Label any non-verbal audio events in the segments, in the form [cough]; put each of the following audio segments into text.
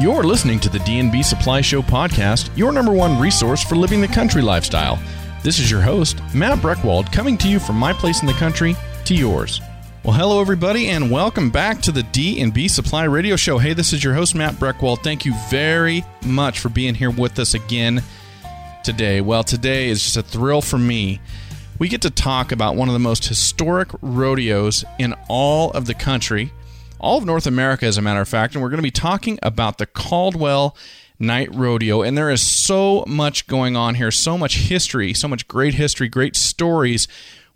You're listening to the D&B Supply Show podcast, your number one resource for living the country lifestyle. This is your host, Matt Breckwald, coming to you from my place in the country to yours. Well, hello everybody, and welcome back to the D&B Supply Radio Show. Hey, this is your host Matt Breckwald. Thank you very much for being here with us again today. Well, today is just a thrill for me. We get to talk about one of the most historic rodeos in all of the country all of North America, as a matter of fact. And we're going to be talking about the Caldwell Night Rodeo. And there is so much going on here, so much history, so much great history, great stories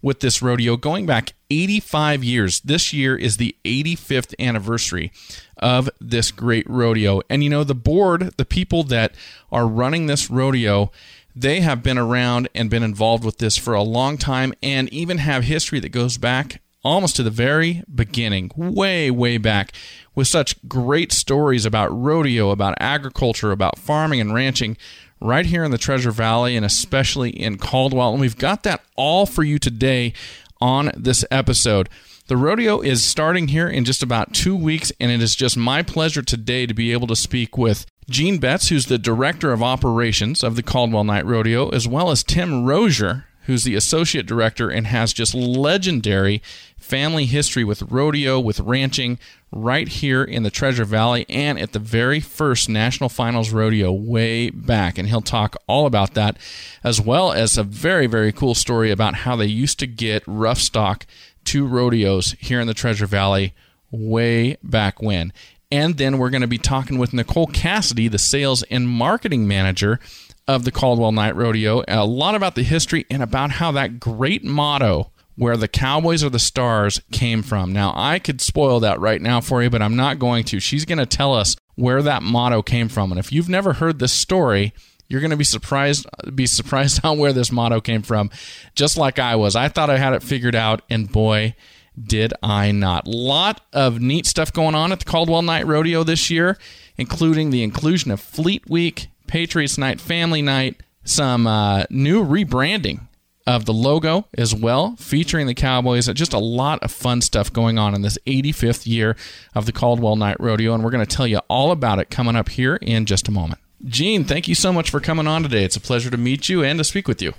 with this rodeo going back 85 years. This year is the 85th anniversary of this great rodeo. And you know, the board, the people that are running this rodeo, they have been around and been involved with this for a long time and even have history that goes back almost to the very beginning, way, way back, with such great stories about rodeo, about agriculture, about farming and ranching right here in the Treasure Valley and especially in Caldwell. And we've got that all for you today on this episode. The rodeo is starting here in just about two weeks, and it is just my pleasure today to be able to speak with Gene Betts, who's the director of operations of the Caldwell Night Rodeo, as well as Tim Rozier, who's the associate director and has just legendary family history with rodeo, with ranching, right here in the Treasure Valley and at the very first National Finals Rodeo way back. And he'll talk all about that, as well as a very, very cool story about how they used to get rough stock to rodeos here in the Treasure Valley way back when. And then we're going to be talking with Nicole Cassidy, the sales and marketing manager of the Caldwell Night Rodeo, a lot about the history and about how that great motto, where the Cowboys are the stars, came from. Now, I could spoil that right now for you, but I'm not going to. She's going to tell us where that motto came from. And if you've never heard this story, you're going to be surprised be surprised [laughs] on where this motto came from just like I was. I thought I had it figured out and boy did I not. Lot of neat stuff going on at the Caldwell Night Rodeo this year, including the inclusion of Fleet Week Patriots Night, Family Night, some uh, new rebranding of the logo as well, featuring the Cowboys. Just a lot of fun stuff going on in this 85th year of the Caldwell Night Rodeo, and we're going to tell you all about it coming up here in just a moment. Gene, thank you so much for coming on today. It's a pleasure to meet you and to speak with you.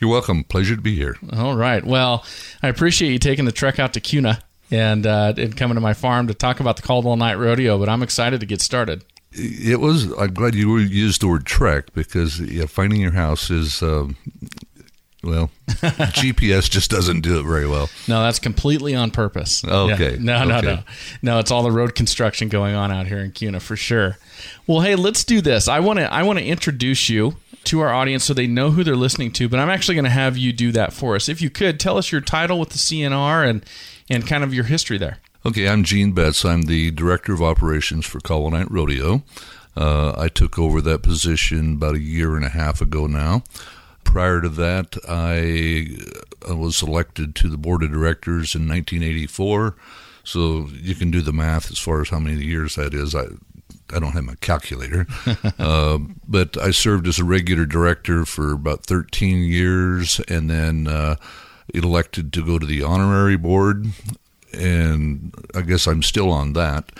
You're welcome. Pleasure to be here. All right. Well, I appreciate you taking the trek out to Kuna and uh, and coming to my farm to talk about the Caldwell Night Rodeo. But I'm excited to get started. It was. I'm glad you used the word trek because yeah, finding your house is. Um, well, GPS just doesn't do it very well. No, that's completely on purpose. Okay. No, no, okay. no. No, it's all the road construction going on out here in Kuna for sure. Well, hey, let's do this. I want to I want to introduce you to our audience so they know who they're listening to, but I'm actually going to have you do that for us. If you could, tell us your title with the CNR and and kind of your history there. Okay, I'm Gene Betts. I'm the director of operations for Night Rodeo. Uh, I took over that position about a year and a half ago now. Prior to that, I uh, was elected to the board of directors in 1984. So you can do the math as far as how many years that is. I I don't have my calculator, [laughs] uh, but I served as a regular director for about 13 years, and then uh, elected to go to the honorary board, and I guess I'm still on that.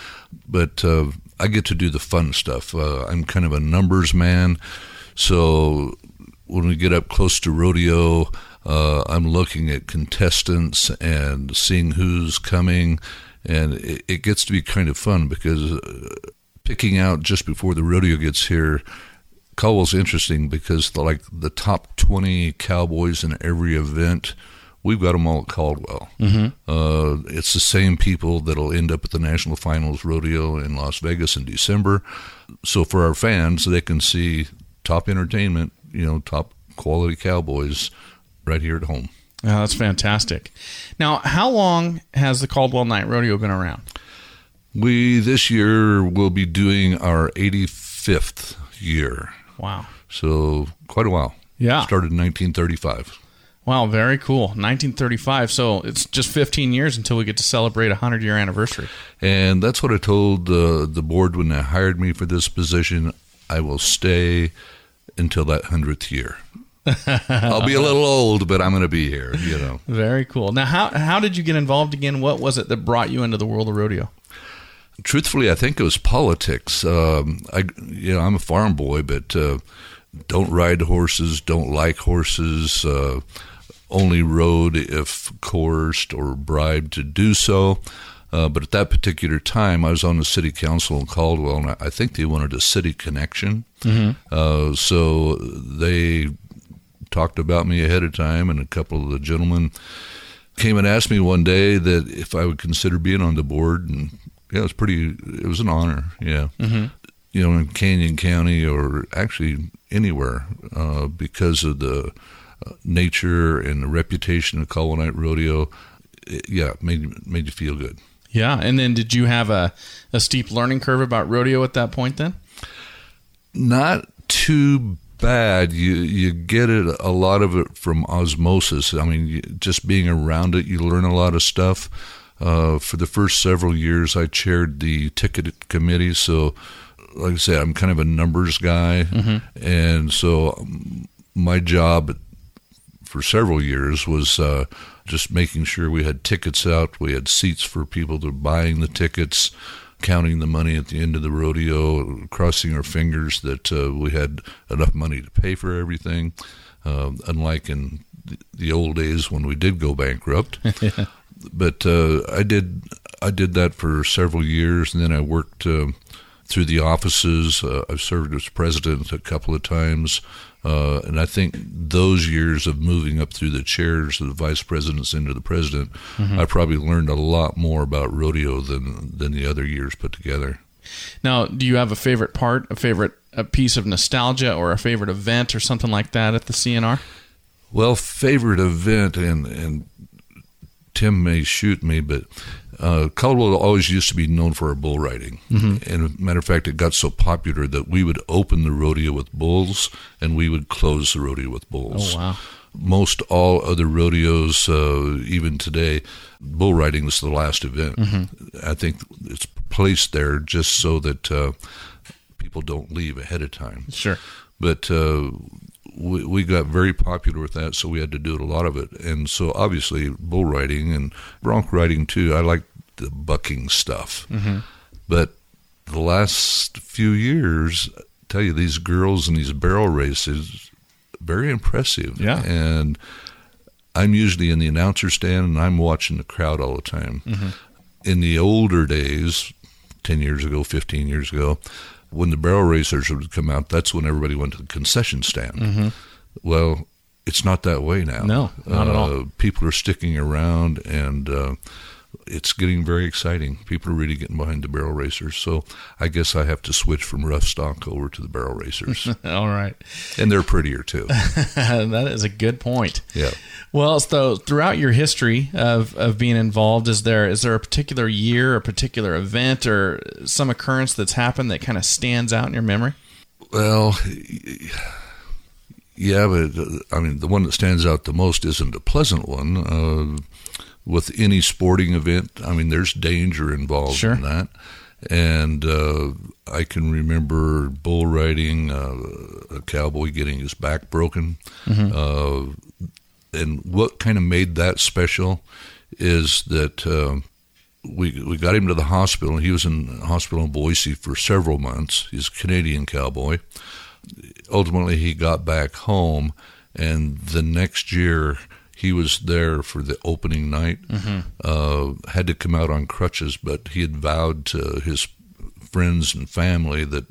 But uh, I get to do the fun stuff. Uh, I'm kind of a numbers man, so when we get up close to rodeo, uh, I'm looking at contestants and seeing who's coming, and it, it gets to be kind of fun because uh, picking out just before the rodeo gets here. Caldwell's interesting because the, like the top 20 cowboys in every event, we've got them all at Caldwell. Mm-hmm. Uh, it's the same people that'll end up at the National Finals Rodeo in Las Vegas in December. So for our fans, they can see top entertainment, you know, top quality cowboys right here at home. Oh, that's fantastic. Now, how long has the Caldwell Night Rodeo been around? We this year will be doing our 85th year. Wow. So quite a while. Yeah. Started in 1935. Wow, very cool. 1935. So it's just 15 years until we get to celebrate a 100 year anniversary. And that's what I told uh, the board when they hired me for this position. I will stay until that 100th year. I'll be a little old, but I'm going to be here, you know. Very cool. Now, how, how did you get involved again? What was it that brought you into the world of rodeo? truthfully, I think it was politics. Um, I, you know, I'm a farm boy, but uh, don't ride horses, don't like horses. Uh, only rode if coerced or bribed to do so. Uh, but at that particular time, I was on the city council in Caldwell, and I think they wanted a city connection. Mm-hmm. Uh, so they talked about me ahead of time, and a couple of the gentlemen came and asked me one day that if I would consider being on the board, and yeah, it was pretty. It was an honor. Yeah, mm-hmm. you know, in Canyon County or actually anywhere, uh, because of the uh, nature and the reputation of Caldwell Night Rodeo. It, yeah, made made you feel good. Yeah, and then did you have a, a steep learning curve about rodeo at that point then? Not too bad. You you get it a lot of it from osmosis. I mean, you, just being around it, you learn a lot of stuff. Uh, for the first several years, I chaired the ticket committee, so like I said, I'm kind of a numbers guy, mm-hmm. and so um, my job for several years was uh, just making sure we had tickets out, we had seats for people to buying the tickets, counting the money at the end of the rodeo, crossing our fingers that uh, we had enough money to pay for everything. Uh, unlike in the old days when we did go bankrupt. [laughs] yeah. But uh, I did I did that for several years, and then I worked uh, through the offices. Uh, I've served as president a couple of times. Uh, and I think those years of moving up through the chairs of the vice presidents into the president, mm-hmm. I probably learned a lot more about rodeo than than the other years put together. Now, do you have a favorite part, a favorite a piece of nostalgia, or a favorite event, or something like that at the CNR? Well, favorite event, and and Tim may shoot me, but uh, Caldwell always used to be known for our bull riding. Mm-hmm. And matter of fact, it got so popular that we would open the rodeo with bulls and we would close the rodeo with bulls. Oh, wow. Most all other rodeos, uh, even today, bull riding is the last event. Mm-hmm. I think it's placed there just so that uh, people don't leave ahead of time. Sure. But uh, we, we got very popular with that, so we had to do a lot of it. And so obviously bull riding and bronc riding too. I like the bucking stuff, mm-hmm. but the last few years, I tell you these girls and these barrel races, very impressive. Yeah, and I'm usually in the announcer stand and I'm watching the crowd all the time. Mm-hmm. In the older days, ten years ago, fifteen years ago, when the barrel racers would come out, that's when everybody went to the concession stand. Mm-hmm. Well, it's not that way now. No, not uh, at all. People are sticking around, and uh, it's getting very exciting. People are really getting behind the barrel racers. So I guess I have to switch from rough stock over to the barrel racers. [laughs] All right. And they're prettier too. [laughs] that is a good point. Yeah. Well, so throughout your history of, of being involved, is there is there a particular year, a particular event, or some occurrence that's happened that kind of stands out in your memory? Well, yeah, but I mean, the one that stands out the most isn't a pleasant one. Uh, with any sporting event. I mean, there's danger involved sure. in that. And uh, I can remember bull riding, uh, a cowboy getting his back broken. Mm-hmm. Uh, and what kind of made that special is that uh, we we got him to the hospital. He was in hospital in Boise for several months. He's a Canadian cowboy. Ultimately, he got back home, and the next year he was there for the opening night. Mm-hmm. Uh, had to come out on crutches, but he had vowed to his friends and family that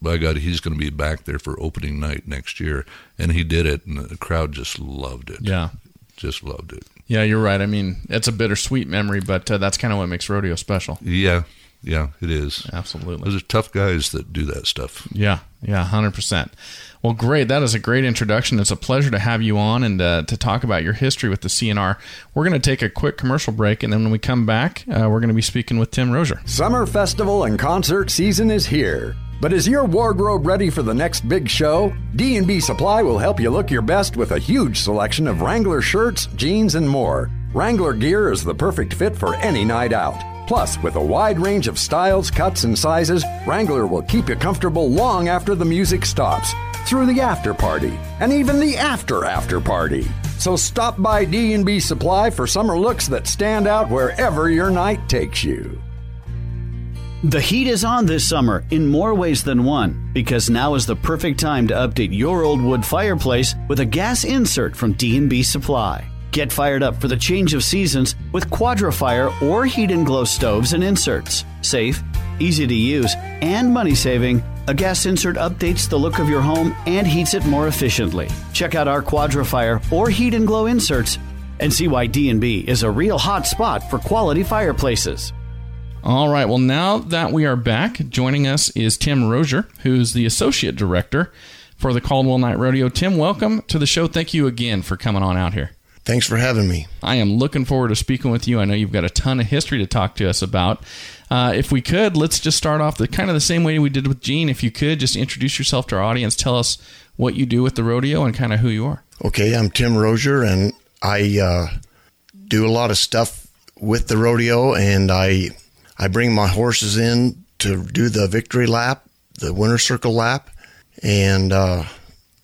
by God, he's going to be back there for opening night next year. And he did it, and the crowd just loved it. Yeah. Just loved it. Yeah, you're right. I mean, it's a bittersweet memory, but uh, that's kind of what makes rodeo special. Yeah, yeah, it is. Absolutely. Those are tough guys that do that stuff. Yeah, yeah, 100%. Well, great. That is a great introduction. It's a pleasure to have you on and uh, to talk about your history with the CNR. We're going to take a quick commercial break, and then when we come back, uh, we're going to be speaking with Tim Rozier. Summer festival and concert season is here. But is your wardrobe ready for the next big show? D&B Supply will help you look your best with a huge selection of Wrangler shirts, jeans, and more. Wrangler gear is the perfect fit for any night out. Plus, with a wide range of styles, cuts, and sizes, Wrangler will keep you comfortable long after the music stops through the after party, and even the after after party. So stop by D&B Supply for summer looks that stand out wherever your night takes you. The heat is on this summer in more ways than one because now is the perfect time to update your old wood fireplace with a gas insert from D&B Supply. Get fired up for the change of seasons with Quadra-Fire or Heat & Glo stoves and inserts. Safe, easy to use, and money saving, a gas insert updates the look of your home and heats it more efficiently. Check out our Quadra-Fire or Heat & Glo inserts and see why D&B is a real hot spot for quality fireplaces. All right. Well, now that we are back, joining us is Tim Rozier, who's the associate director for the Caldwell Night Rodeo. Tim, welcome to the show. Thank you again for coming on out here. Thanks for having me. I am looking forward to speaking with you. I know you've got a ton of history to talk to us about. Uh, if we could, let's just start off the kind of the same way we did with Gene. If you could, just introduce yourself to our audience. Tell us what you do with the rodeo and kind of who you are. Okay, I'm Tim Rozier, and I uh, do a lot of stuff with the rodeo, and I I bring my horses in to do the victory lap, the winner circle lap, and uh,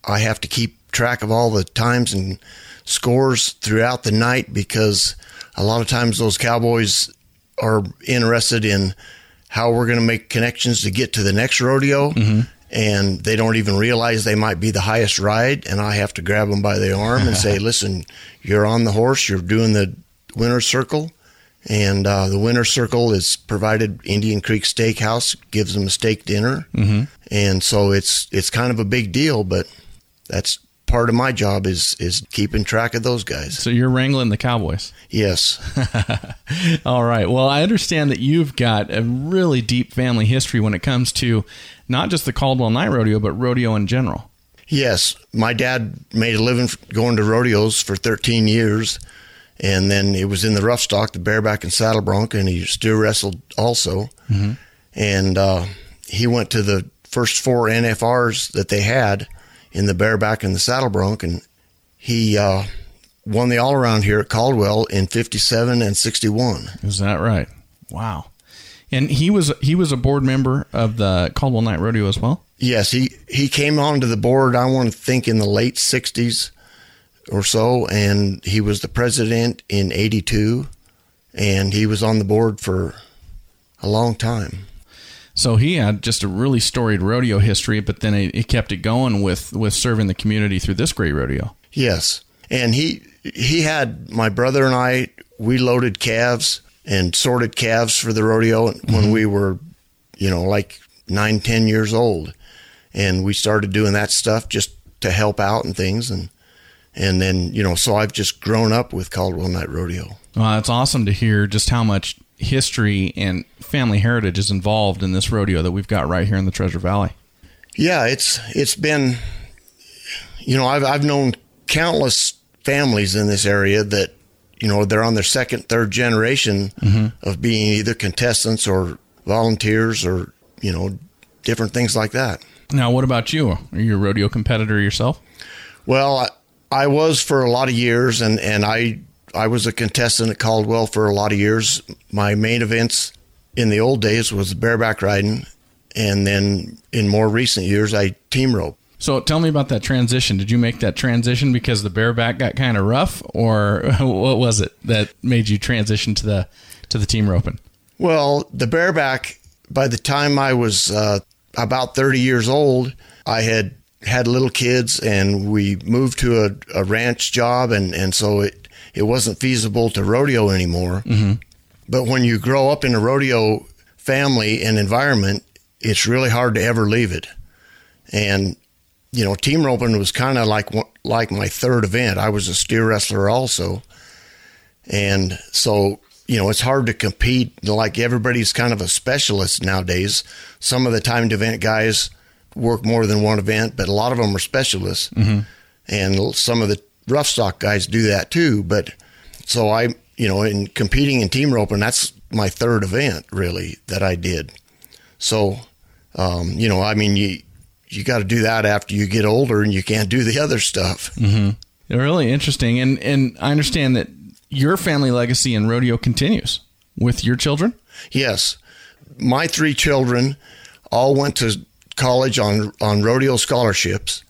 I have to keep track of all the times and scores throughout the night because a lot of times those cowboys are interested in how we're going to make connections to get to the next rodeo. Mm-hmm. And they don't even realize they might be the highest ride. And I have to grab them by the arm and say, [laughs] listen, you're on the horse, you're doing the winner's circle. And uh, the winner's circle is provided Indian Creek Steakhouse gives them a steak dinner, mm-hmm. and so it's it's kind of a big deal. But that's part of my job is is keeping track of those guys. So you're wrangling the cowboys. Yes. [laughs] All right. Well, I understand that you've got a really deep family history when it comes to not just the Caldwell Night Rodeo, but rodeo in general. Yes, my dad made a living going to rodeos for 13 years, and then it was in the rough stock, the bareback and saddle bronc, and he still wrestled also. Mm-hmm. And uh, he went to the first four NFRs that they had in the bareback and the saddle bronc, and he uh, won the all around here at Caldwell in '57 and '61. Is that right? Wow. And he was he was a board member of the Caldwell Night Rodeo as well. Yes, he he came onto the board. I want to think in the late '60s or so, and he was the president in '82, and he was on the board for a long time. So he had just a really storied rodeo history, but then he, kept it going with with serving the community through this great rodeo. Yes, and he he had my brother and I. We loaded calves and sorted calves for the rodeo when mm-hmm. we were, you know, like nine, ten years old, and we started doing that stuff just to help out and things, and and then you know, so I've just grown up with Caldwell Night Rodeo. Well, it's awesome to hear just how much history and family heritage is involved in this rodeo that we've got right here in the Treasure Valley. Yeah, it's it's been you know, I've I've known countless families in this area that you know, they're on their second, third generation mm-hmm. of being either contestants or volunteers or, you know, different things like that. Now, what about you? Are you a rodeo competitor yourself? Well, I, I was for a lot of years, and, and I I was a contestant at Caldwell for a lot of years. My main events in the old days was bareback riding, and then in more recent years, I team rope. So tell me about that transition. Did you make that transition because the bareback got kind of rough, or [laughs] what was it that made you transition to the to the team roping? Well, the bareback. By the time I was uh, about thirty years old, I had had little kids, and we moved to a, a ranch job, and and so it it wasn't feasible to rodeo anymore. Mm-hmm. But when you grow up in a rodeo family and environment, it's really hard to ever leave it. And you know, team roping was kind of like like my third event. I was a steer wrestler also, and so you know, it's hard to compete. Like everybody's kind of a specialist nowadays. Some of the timed event guys work more than one event, but a lot of them are specialists. Mm-hmm. And some of the rough stock guys do that too. But so I, you know, in competing in team roping, that's my third event really that I did. So, um, you know, I mean, you you got to do that after you get older, and you can't do the other stuff. Mm-hmm. Really interesting, and and I understand that your family legacy in rodeo continues with your children. Yes, my three children all went to college on on rodeo scholarships,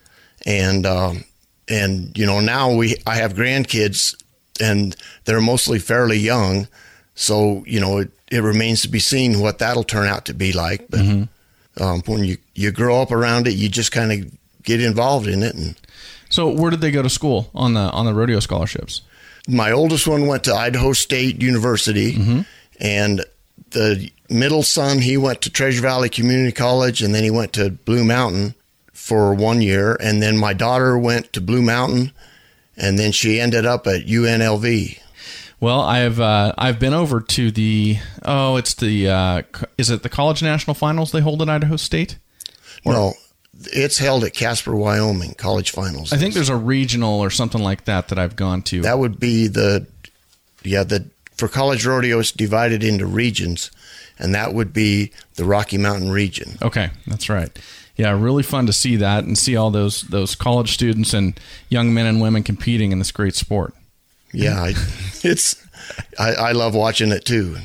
and um, and you know now we I have grandkids and they're mostly fairly young, so you know it, it remains to be seen what that'll turn out to be like. But Mm-hmm. um, when you you grow up around it, you just kind of get involved in it. And So where did they go to school on the on the rodeo scholarships? my oldest one went to Idaho State University, and the middle son he went to Treasure Valley Community College, and then he went to Blue Mountain for one year, and then my daughter went to Blue Mountain, and then she ended up at UNLV. Well, I've uh, I've been over to the oh, it's the uh, is it the college national finals they hold at Idaho State? No, it's held at Casper, Wyoming College Finals. I think there's a regional or something like that that I've gone to. that would be the yeah the for college rodeo it's divided into regions, and that would be the Rocky Mountain region. Okay, that's right. Yeah, really fun to see that and see all those those college students and young men and women competing in this great sport. Yeah, I, [laughs] it's I, I love watching it too.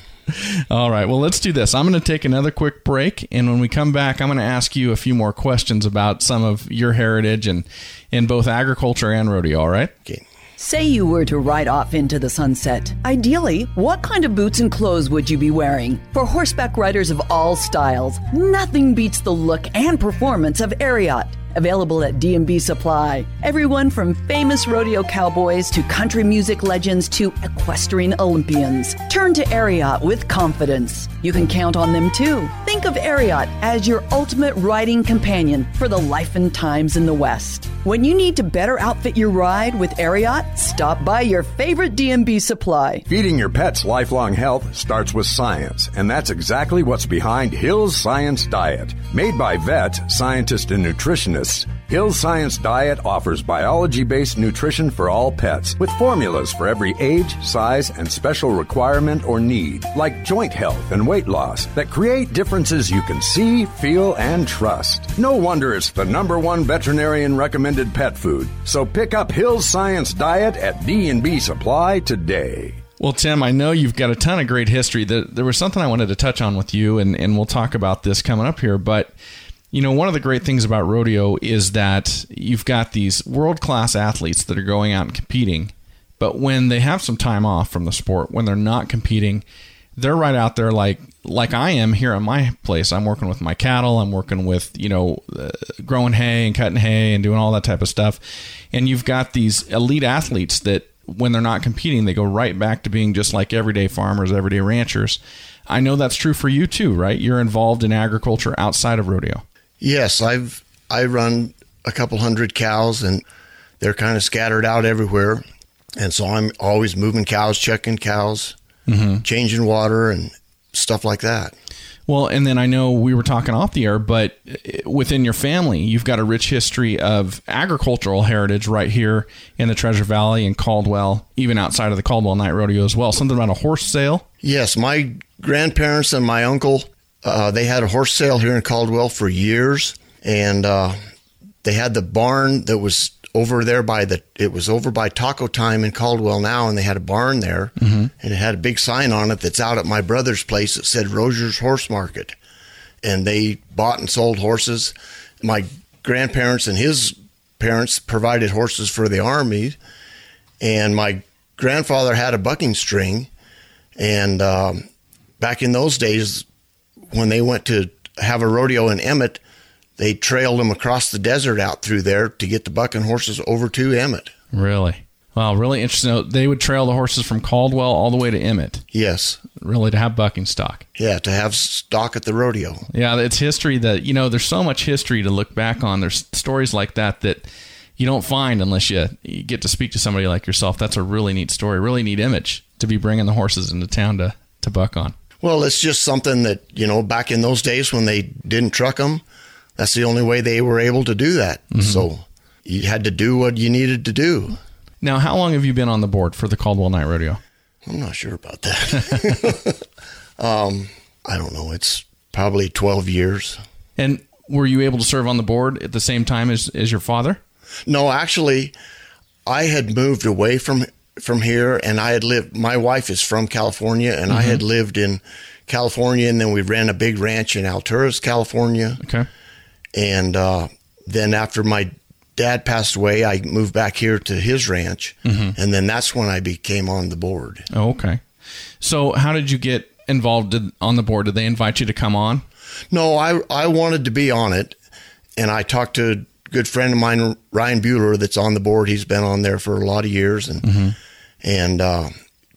All right, well, let's do this. I'm going to take another quick break, and when we come back, I'm going to ask you a few more questions about some of your heritage and in both agriculture and rodeo. All right? Okay. Say you were to ride off into the sunset. Ideally, what kind of boots and clothes would you be wearing? For horseback riders of all styles, nothing beats the look and performance of Ariat. Available at D&B Supply. Everyone from famous rodeo cowboys to country music legends to equestrian Olympians. Turn to Ariat with confidence. You can count on them too. Think of Ariat as your ultimate riding companion for the life and times in the West. When you need to better outfit your ride with Ariat, stop by your favorite D&B Supply. Feeding your pet's lifelong health starts with science, and that's exactly what's behind Hill's Science Diet. Made by vets, scientists, and nutritionists, Hill's Science Diet offers biology based nutrition for all pets with formulas for every age, size, and special requirement or need, like joint health and weight loss, that create differences you can see, feel, and trust. No wonder it's the number one veterinarian recommended pet food. So pick up Hill's Science Diet at D&B Supply today. Well, Tim, I know you've got a ton of great history. There, was something I wanted to touch on with you, and, and we'll talk about this coming up here. But, you know, one of the great things about rodeo is that you've got these world class athletes that are going out and competing. But when they have some time off from the sport, when they're not competing, they're right out there like like I am here at my place. I'm working with my cattle. I'm working with you know uh, growing hay and cutting hay and doing all that type of stuff. And you've got these elite athletes that when they're not competing, they go right back to being just like everyday farmers, everyday ranchers. I know that's true for you too, right? You're involved in agriculture outside of rodeo. Yes, I've I run a couple hundred cows, and they're kind of scattered out everywhere, and so I'm always moving cows, checking cows, changing water, and stuff like that. Well, and then I know we were talking off the air, but uh, within your family, you've got a rich history of agricultural heritage right here in the Treasure Valley and Caldwell, even outside of the Caldwell Night Rodeo as well. Something about a horse sale. Yes, my grandparents and my uncle, uh, they had a horse sale here in Caldwell for years, and uh, they had the barn that was over there by the. It was over by Taco Time in Caldwell now, and they had a barn there, and it had a big sign on it that's out at my brother's place that said Rozier's Horse Market, and they bought and sold horses. My grandparents and his parents provided horses for the army, and my grandfather had a bucking string, and um, back in those days, when they went to have a rodeo in Emmett, they trailed them across the desert out through there to get the bucking horses over to Emmett. Really? Wow, really interesting. They would trail the horses from Caldwell all the way to Emmett, Yes, really to have bucking stock. yeah, to have stock at the rodeo. Yeah, it's history that you know. There's so much history to look back on. There's stories like that that you don't find unless you, you get to speak to somebody like yourself. That's a really neat story, really neat image to be bringing the horses into town to to buck on. Well, it's just something that you know back in those days when they didn't truck them, that's the only way they were able to do that. So you had to do what you needed to do. Now, how long have you been on the board for the Caldwell Night Rodeo? I'm not sure about that. [laughs] um, I don't know. It's probably 12 years. And were you able to serve on the board at the same time as, as your father? No, actually, I had moved away from from here, and I had lived. My wife is from California, and I had lived in California, and then we ran a big ranch in Alturas, California, Okay. and uh, then after my dad passed away, I moved back here to his ranch, and then that's when I became on the board. Oh, okay. So, how did you get involved on the board? Did they invite you to come on? No, I I wanted to be on it, and I talked to good friend of mine, Ryan Bueller, that's on the board. He's been on there for a lot of years, and mm-hmm. and uh,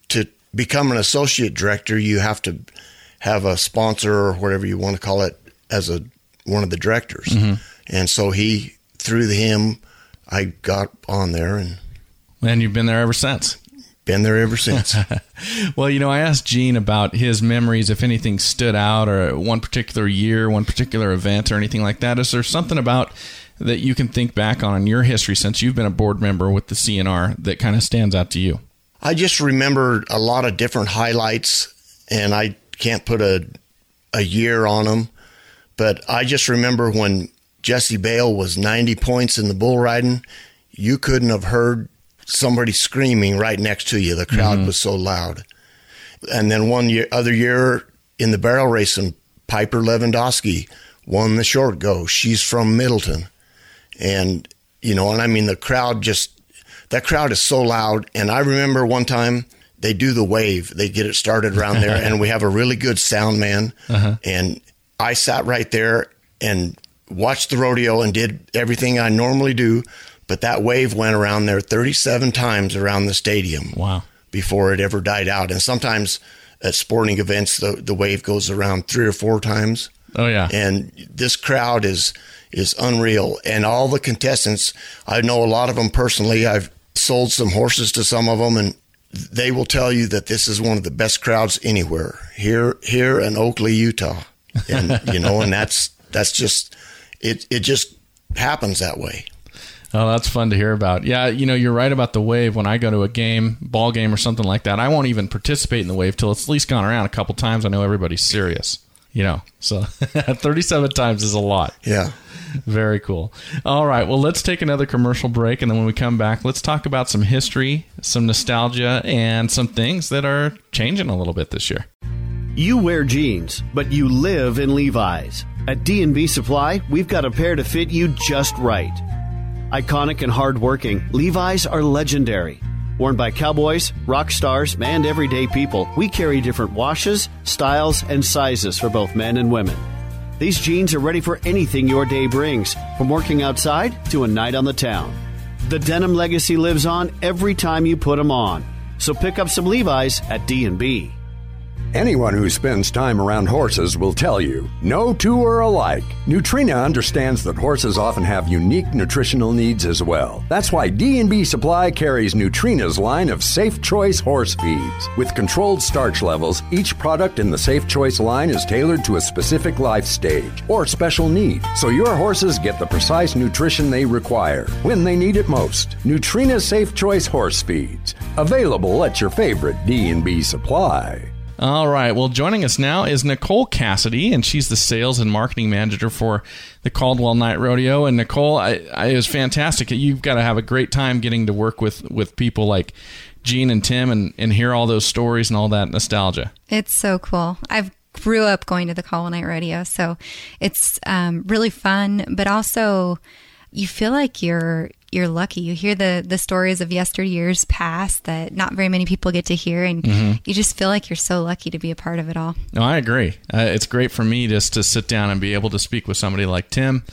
to become an associate director, you have to have a sponsor or whatever you want to call it as a one of the directors. Mm-hmm. And so he through him, I got on there, and and you've been there ever since. Been there ever since. [laughs] well, you know, I asked Gene about his memories, if anything stood out, or one particular year, one particular event, or anything like that. Is there something about that you can think back on in your history since you've been a board member with the CNR that kind of stands out to you? I just remember a lot of different highlights, and I can't put a a year on them, but I just remember when Jesse Bale was 90 points in the bull riding, you couldn't have heard somebody screaming right next to you. The crowd mm-hmm. was so loud. And then one year, other year in the barrel racing, Piper Lewandowski won the short go. She's from Middleton. And, you know, and I mean, the crowd just, that crowd is so loud. And I remember one time they do the wave, they get it started around there, and we have a really good sound man. Uh-huh. And I sat right there and watched the rodeo and did everything I normally do. But that wave went around there 37 times around the stadium. Wow. Before it ever died out. And sometimes at sporting events, the, the wave goes around three or four times. Oh, yeah. And this crowd is is unreal. And all the contestants, I know a lot of them personally. I've sold some horses to some of them, and they will tell you that this is one of the best crowds anywhere here here in Oakley, Utah. And [laughs] you know, and that's that's just it. It just happens that way. Oh, that's fun to hear about. Yeah, you know, you're right about the wave. When I go to a game, ball game, or something like that, I won't even participate in the wave till it's at least gone around a couple times. I know everybody's serious. You know, so [laughs] 37 times is a lot. Yeah. Very cool. All right. Well, let's take another commercial break. And then when we come back, let's talk about some history, some nostalgia, and some things that are changing a little bit this year. You wear jeans, but you live in Levi's. At D&B Supply, we've got a pair to fit you just right. Iconic and hardworking, Levi's are legendary. Worn by cowboys, rock stars, and everyday people, we carry different washes, styles, and sizes for both men and women. These jeans are ready for anything your day brings, from working outside to a night on the town. The denim legacy lives on every time you put them on. So pick up some Levi's at D&B. Anyone who spends time around horses will tell you no two are alike. Nutrena understands that horses often have unique nutritional needs as well. That's why D&B Supply carries Nutrena's line of Safe Choice horse feeds. With controlled starch levels, each product in the Safe Choice line is tailored to a specific life stage or special need, so your horses get the precise nutrition they require when they need it most. Nutrena Safe Choice horse feeds, available at your favorite D&B Supply. All right. Well, joining us now is Nicole Cassidy, and she's the sales and marketing manager for the Caldwell Night Rodeo. And Nicole, I, I, it was fantastic. You've got to have a great time getting to work with, with people like Gene and Tim and, and hear all those stories and all that nostalgia. It's so cool. I've grew up going to the Caldwell Night Rodeo, so it's um, really fun, but also you feel like you're you're lucky. You hear the the stories of yesteryears past that not very many people get to hear, and mm-hmm. you just feel like you're so lucky to be a part of it all. No, I agree. Uh, it's great for me just to sit down and be able to speak with somebody like Tim,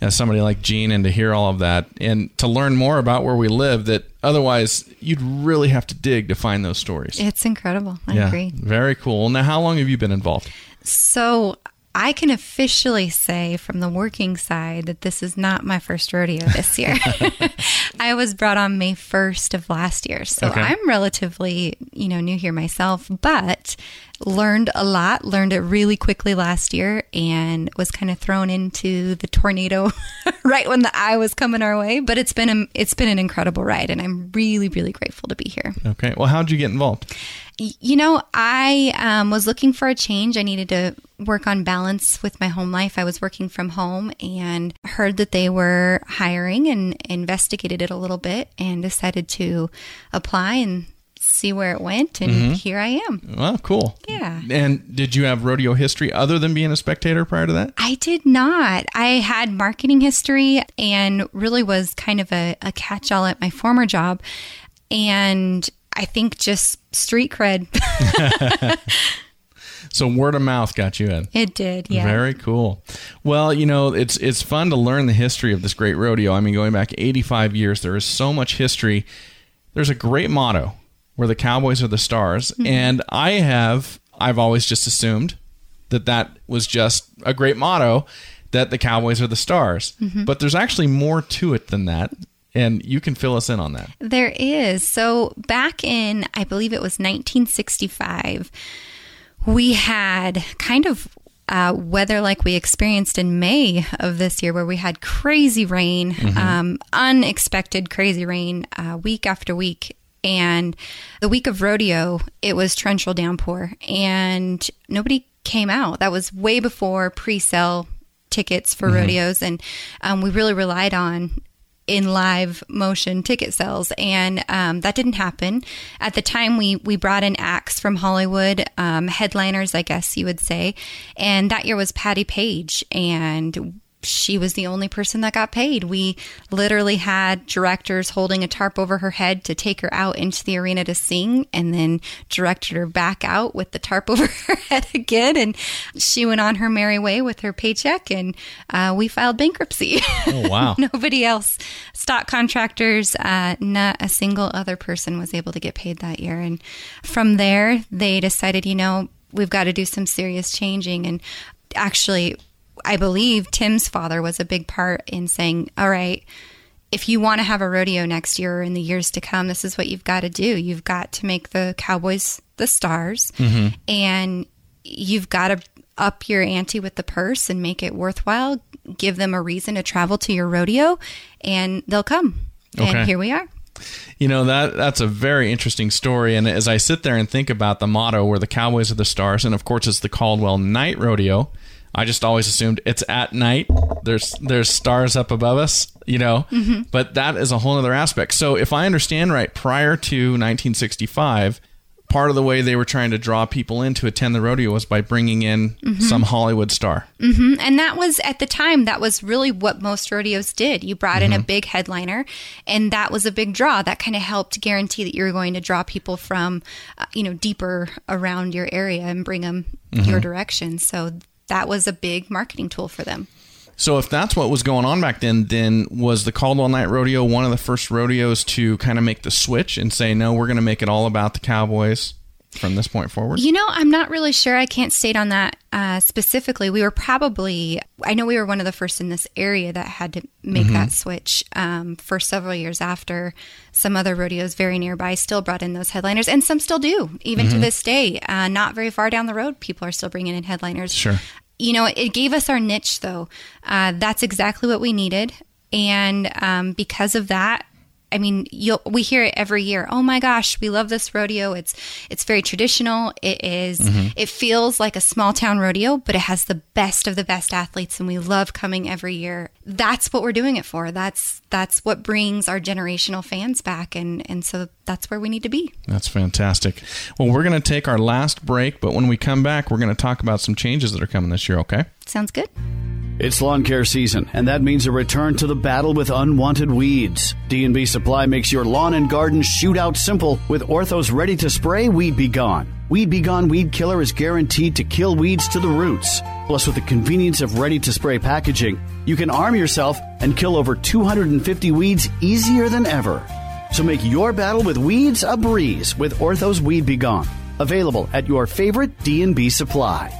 and somebody like Gene, and to hear all of that, and to learn more about where we live. That otherwise you'd really have to dig to find those stories. It's incredible. I yeah, agree. Very cool. Now, how long have you been involved? So I can officially say from the working side that this is not my first rodeo this year. [laughs] I was brought on May 1st of last year. So okay. I'm relatively, you know, new here myself, but learned a lot, learned it really quickly last year and was kind of thrown into the tornado [laughs] right when the eye was coming our way, but it's been a, it's been an incredible ride and I'm really really grateful to be here. Okay. Well, how'd you get involved? You know, I um, was looking for a change. I needed to work on balance with my home life. I was working from home and heard that they were hiring and investigated it a little bit and decided to apply and see where it went and mm-hmm. here I am. Well, cool. Yeah. And did you have rodeo history other than being a spectator prior to that? I did not. I had marketing history and really was kind of a, a catch all at my former job. And I think just street cred. [laughs] So word of mouth got you in. It did, yeah. Very cool. Well, you know, it's it's fun to learn the history of this great rodeo. I mean, going back 85 years, there is so much history. There's a great motto where the cowboys are the stars, mm-hmm. and I have I've always just assumed that that was just a great motto that the cowboys are the stars. Mm-hmm. But there's actually more to it than that. And you can fill us in on that. There is. So back in, I believe it was 1965, we had kind of uh, weather like we experienced in May of this year, where we had crazy rain, mm-hmm. um, unexpected crazy rain uh, week after week. And the week of rodeo, it was torrential downpour, and nobody came out. That was way before pre sale tickets for mm-hmm. rodeos, and um, we really relied on in live motion ticket sales, and um, that didn't happen at the time. We we brought in acts from Hollywood, um, headliners, I guess you would say, and that year was Patti Page, and she was the only person that got paid. We literally had directors holding a tarp over her head to take her out into the arena to sing and then directed her back out with the tarp [laughs] over her head again. And she went on her merry way with her paycheck and uh, we filed bankruptcy. Oh, [laughs] wow. Nobody else, stock contractors, uh, not a single other person was able to get paid that year. And from there, they decided, you know, we've got to do some serious changing. And actually, I believe Tim's father was a big part in saying, all right, if you want to have a rodeo next year or in the years to come, this is what you've got to do. You've got to make the Cowboys the stars mm-hmm. and you've got to up your ante with the purse and make it worthwhile. Give them a reason to travel to your rodeo and they'll come. Okay. And here we are. You know that that's a very interesting story, and as I sit there and think about the motto, where the Cowboys are the stars, and of course it's the Caldwell Night Rodeo, I just always assumed it's at night. There's there's stars up above us, you know. Mm-hmm. But that is a whole other aspect. So if I understand right, prior to 1965, part of the way they were trying to draw people in to attend the rodeo was by bringing in mm-hmm. some Hollywood star. Mm-hmm. And that was at the time that was really what most rodeos did. You brought in a mm-hmm. big headliner, and that was a big draw. That kind of helped guarantee that you were going to draw people from, uh, you know, deeper around your area and bring them your mm-hmm. direction. So that was a big marketing tool for them. So if that's what was going on back then, then was the Caldwell Night Rodeo one of the first rodeos to kind of make the switch and say, no, we're going to make it all about the Cowboys? from this point forward? You know, I'm not really sure. I can't state on that uh, specifically. We were probably, I know we were one of the first in this area that had to make mm-hmm. that switch um, for several years after. Some other rodeos very nearby still brought in those headliners, and some still do, even mm-hmm. to this day. Uh, not very far down the road, people are still bringing in headliners. Sure. You know, it gave us our niche, though. Uh, that's exactly what we needed. And um, because of that, I mean, you'll, we hear it every year. Oh my gosh, we love this rodeo. It's it's very traditional. It is, mm-hmm. It feels like a small town rodeo, but it has the best of the best athletes, and we love coming every year. That's what we're doing it for. That's that's what brings our generational fans back, and and so that's where we need to be. That's fantastic. Well, we're going to take our last break, but when we come back, we're going to talk about some changes that are coming this year. Okay? Sounds good. It's lawn care season, and that means a return to the battle with unwanted weeds. D&B Supply makes your lawn and garden shootout simple with Ortho's ready-to-spray Weed B Gon. Weed B Gon Weed Killer is guaranteed to kill weeds to the roots. Plus, with the convenience of ready-to-spray packaging, you can arm yourself and kill over 250 weeds easier than ever. So make your battle with weeds a breeze with Ortho's Weed B Gon, Available at your favorite D&B Supply.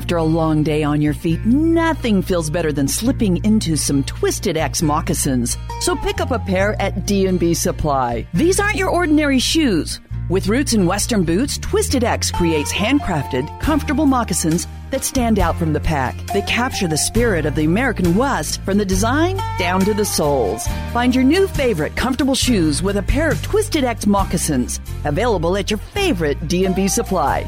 After a long day on your feet, nothing feels better than slipping into some Twisted X moccasins. So pick up a pair at D&B Supply. These aren't your ordinary shoes. With roots in Western boots, Twisted X creates handcrafted, comfortable moccasins that stand out from the pack. They capture the spirit of the American West from the design down to the soles. Find your new favorite comfortable shoes with a pair of Twisted X moccasins, available at your favorite D&B Supply.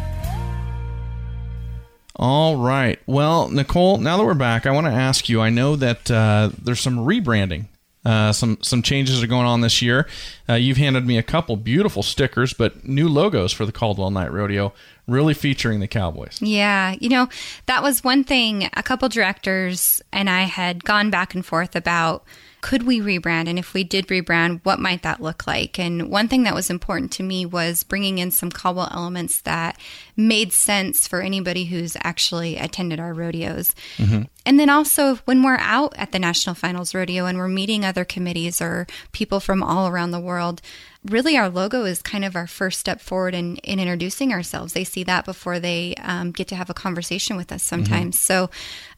All right. Well, Nicole, now that we're back, I want to ask you. I know that uh, there's some rebranding, uh, some some changes are going on this year. Uh, you've handed me a couple beautiful stickers, but new logos for the Caldwell Night Rodeo, really featuring the Cowboys. Yeah, you know that was one thing. A couple directors and I had gone back and forth about could we rebrand? And if we did rebrand, what might that look like? And one thing that was important to me was bringing in some Caldwell elements that made sense for anybody who's actually attended our rodeos. Mm-hmm. And then also, when we're out at the National Finals Rodeo and we're meeting other committees or people from all around the world, really our logo is kind of our first step forward in, in introducing ourselves. They see that before they um, get to have a conversation with us sometimes. Mm-hmm. So,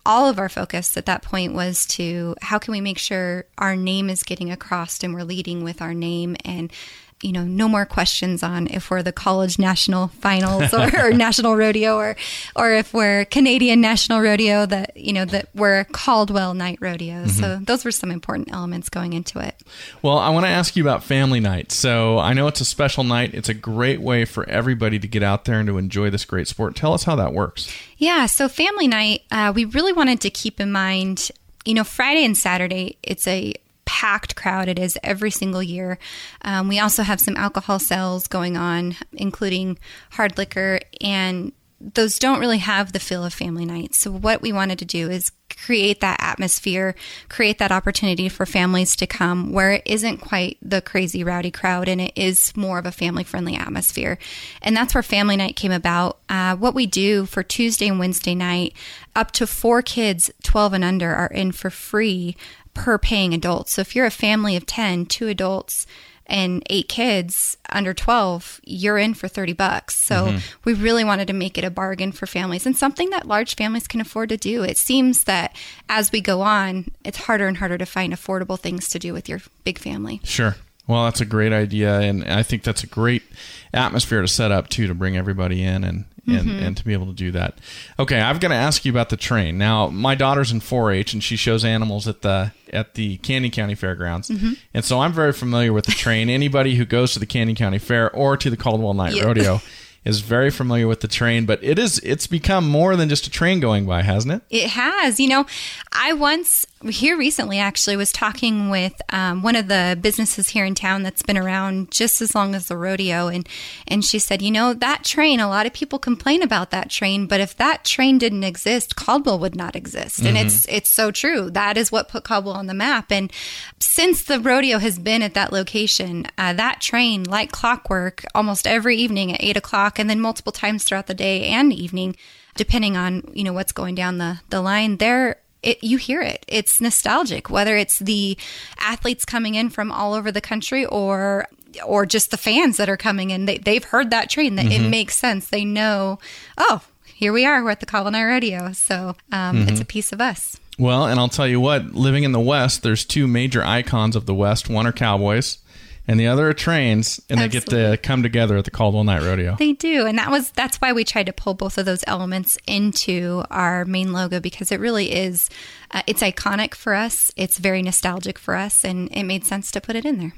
all of our focus at that point was to how can we make sure our name is getting across and we're leading with our name and you know, no more questions on if we're the college national finals or, or, [laughs] national rodeo or, or if we're Canadian national rodeo that, you know, that we're Caldwell night rodeo. Mm-hmm. So those were some important elements going into it. Well, I want to ask you about family night. So I know it's a special night. It's a great way for everybody to get out there and to enjoy this great sport. Tell us how that works. Yeah. So family night, uh, we really wanted to keep in mind you know, Friday and Saturday, it's a packed crowd it is every single year. Um, we also have some alcohol sales going on, including hard liquor, and those don't really have the feel of family nights. So, what we wanted to do is create that atmosphere, create that opportunity for families to come where it isn't quite the crazy rowdy crowd and it is more of a family friendly atmosphere. And that's where family night came about. Uh, what we do for Tuesday and Wednesday night, up to four kids, 12 and under, are in for free per paying adult. So if you're a family of 10, two adults, and eight kids under 12, you're in for 30 bucks. So mm-hmm. we really wanted to make it a bargain for families and something that large families can afford to do. It seems that as we go on, it's harder and harder to find affordable things to do with your big family. Sure. Well, that's a great idea. And I think that's a great atmosphere to set up, too, to bring everybody in and, and, mm-hmm. and to be able to do that. Okay, I'm going to ask you about the train. Now, my daughter's in 4-H and she shows animals at the at the Canyon County Fairgrounds, mm-hmm. and so I'm very familiar with the train. Anybody who goes to the Canyon County Fair or to the Caldwell Night yeah. Rodeo [laughs] is very familiar with the train, but it is it's become more than just a train going by, hasn't it? It has. You know, I once here recently actually was talking with um, one of the businesses here in town that's been around just as long as the rodeo, and and she said, you know, that train. A lot of people complain about that train, but if that train didn't exist, Caldwell would not exist, mm-hmm. and it's it's so true. That is what put Caldwell on the map. And since the rodeo has been at that location, uh, that train, like clockwork, almost every evening at eight o'clock, and then multiple times throughout the day and evening depending on you know what's going down the the line there it, you hear it. It's nostalgic, whether it's the athletes coming in from all over the country or or just the fans that are coming in. They, they've heard that train. That mm-hmm. it makes sense. They know. Oh, here we are. We're at the Caldwell Rodeo. So um, mm-hmm. it's a piece of us. Well, and I'll tell you what. Living in the West, there's two major icons of the West. One are cowboys and the other are trains, and Absolutely. they get to come together at the Caldwell Night Rodeo. They do, and that was that's why we tried to pull both of those elements into our main logo because it really is uh, it's iconic for us. It's very nostalgic for us, and it made sense to put it in there.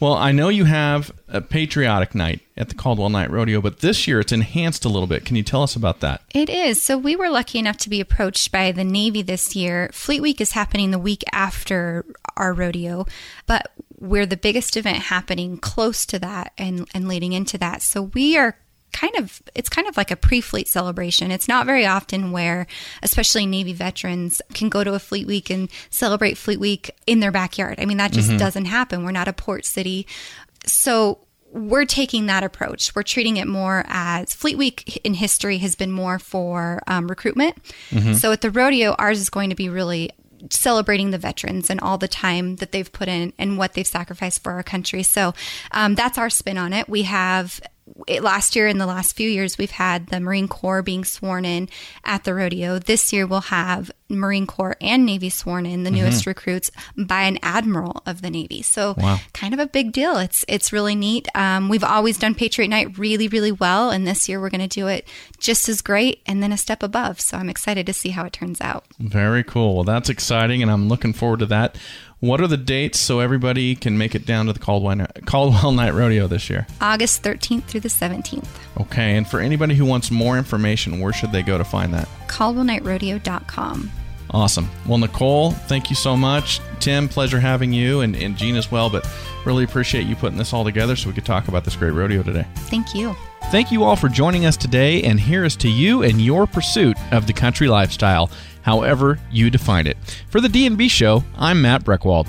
Well, I know you have a patriotic night at the Caldwell Night Rodeo, but this year it's enhanced a little bit. Can you tell us about that? It is. So we were lucky enough to be approached by the Navy this year. Fleet Week is happening the week after our rodeo, but we're the biggest event happening close to that and, and leading into that. So we are kind of it's kind of like a pre-fleet celebration. It's not very often where especially Navy veterans can go to a fleet week and celebrate fleet week in their backyard. I mean that just mm-hmm. doesn't happen. We're not a port city. So we're taking that approach. We're treating it more as Fleet Week in history has been more for um, recruitment. Mm-hmm. So at the rodeo, ours is going to be really celebrating the veterans and all the time that they've put in and what they've sacrificed for our country. So um, that's our spin on it. We have it, last year in the last few years we've had the Marine Corps being sworn in at the rodeo. This year we'll have Marine Corps and Navy sworn in, the newest mm-hmm. recruits by an admiral of the Navy. So wow. kind of a big deal. It's it's really neat. Um, we've always done Patriot Night really really well, and this year we're going to do it just as great and then a step above. So I'm excited to see how it turns out. Very cool. Well, that's exciting, and I'm looking forward to that. What are the dates so everybody can make it down to the Caldwell, Caldwell Night Rodeo this year? August 13th through the 17th. Okay, and for anybody who wants more information, where should they go to find that? CaldwellNightRodeo.com. Awesome. Well, Nicole, thank you so much. Tim, pleasure having you, and, and Gene as well, but really appreciate you putting this all together so we could talk about this great rodeo today. Thank you. Thank you all for joining us today, and here is to you and your pursuit of the country lifestyle however you define it. For the D&B show, I'm Matt Breckwald.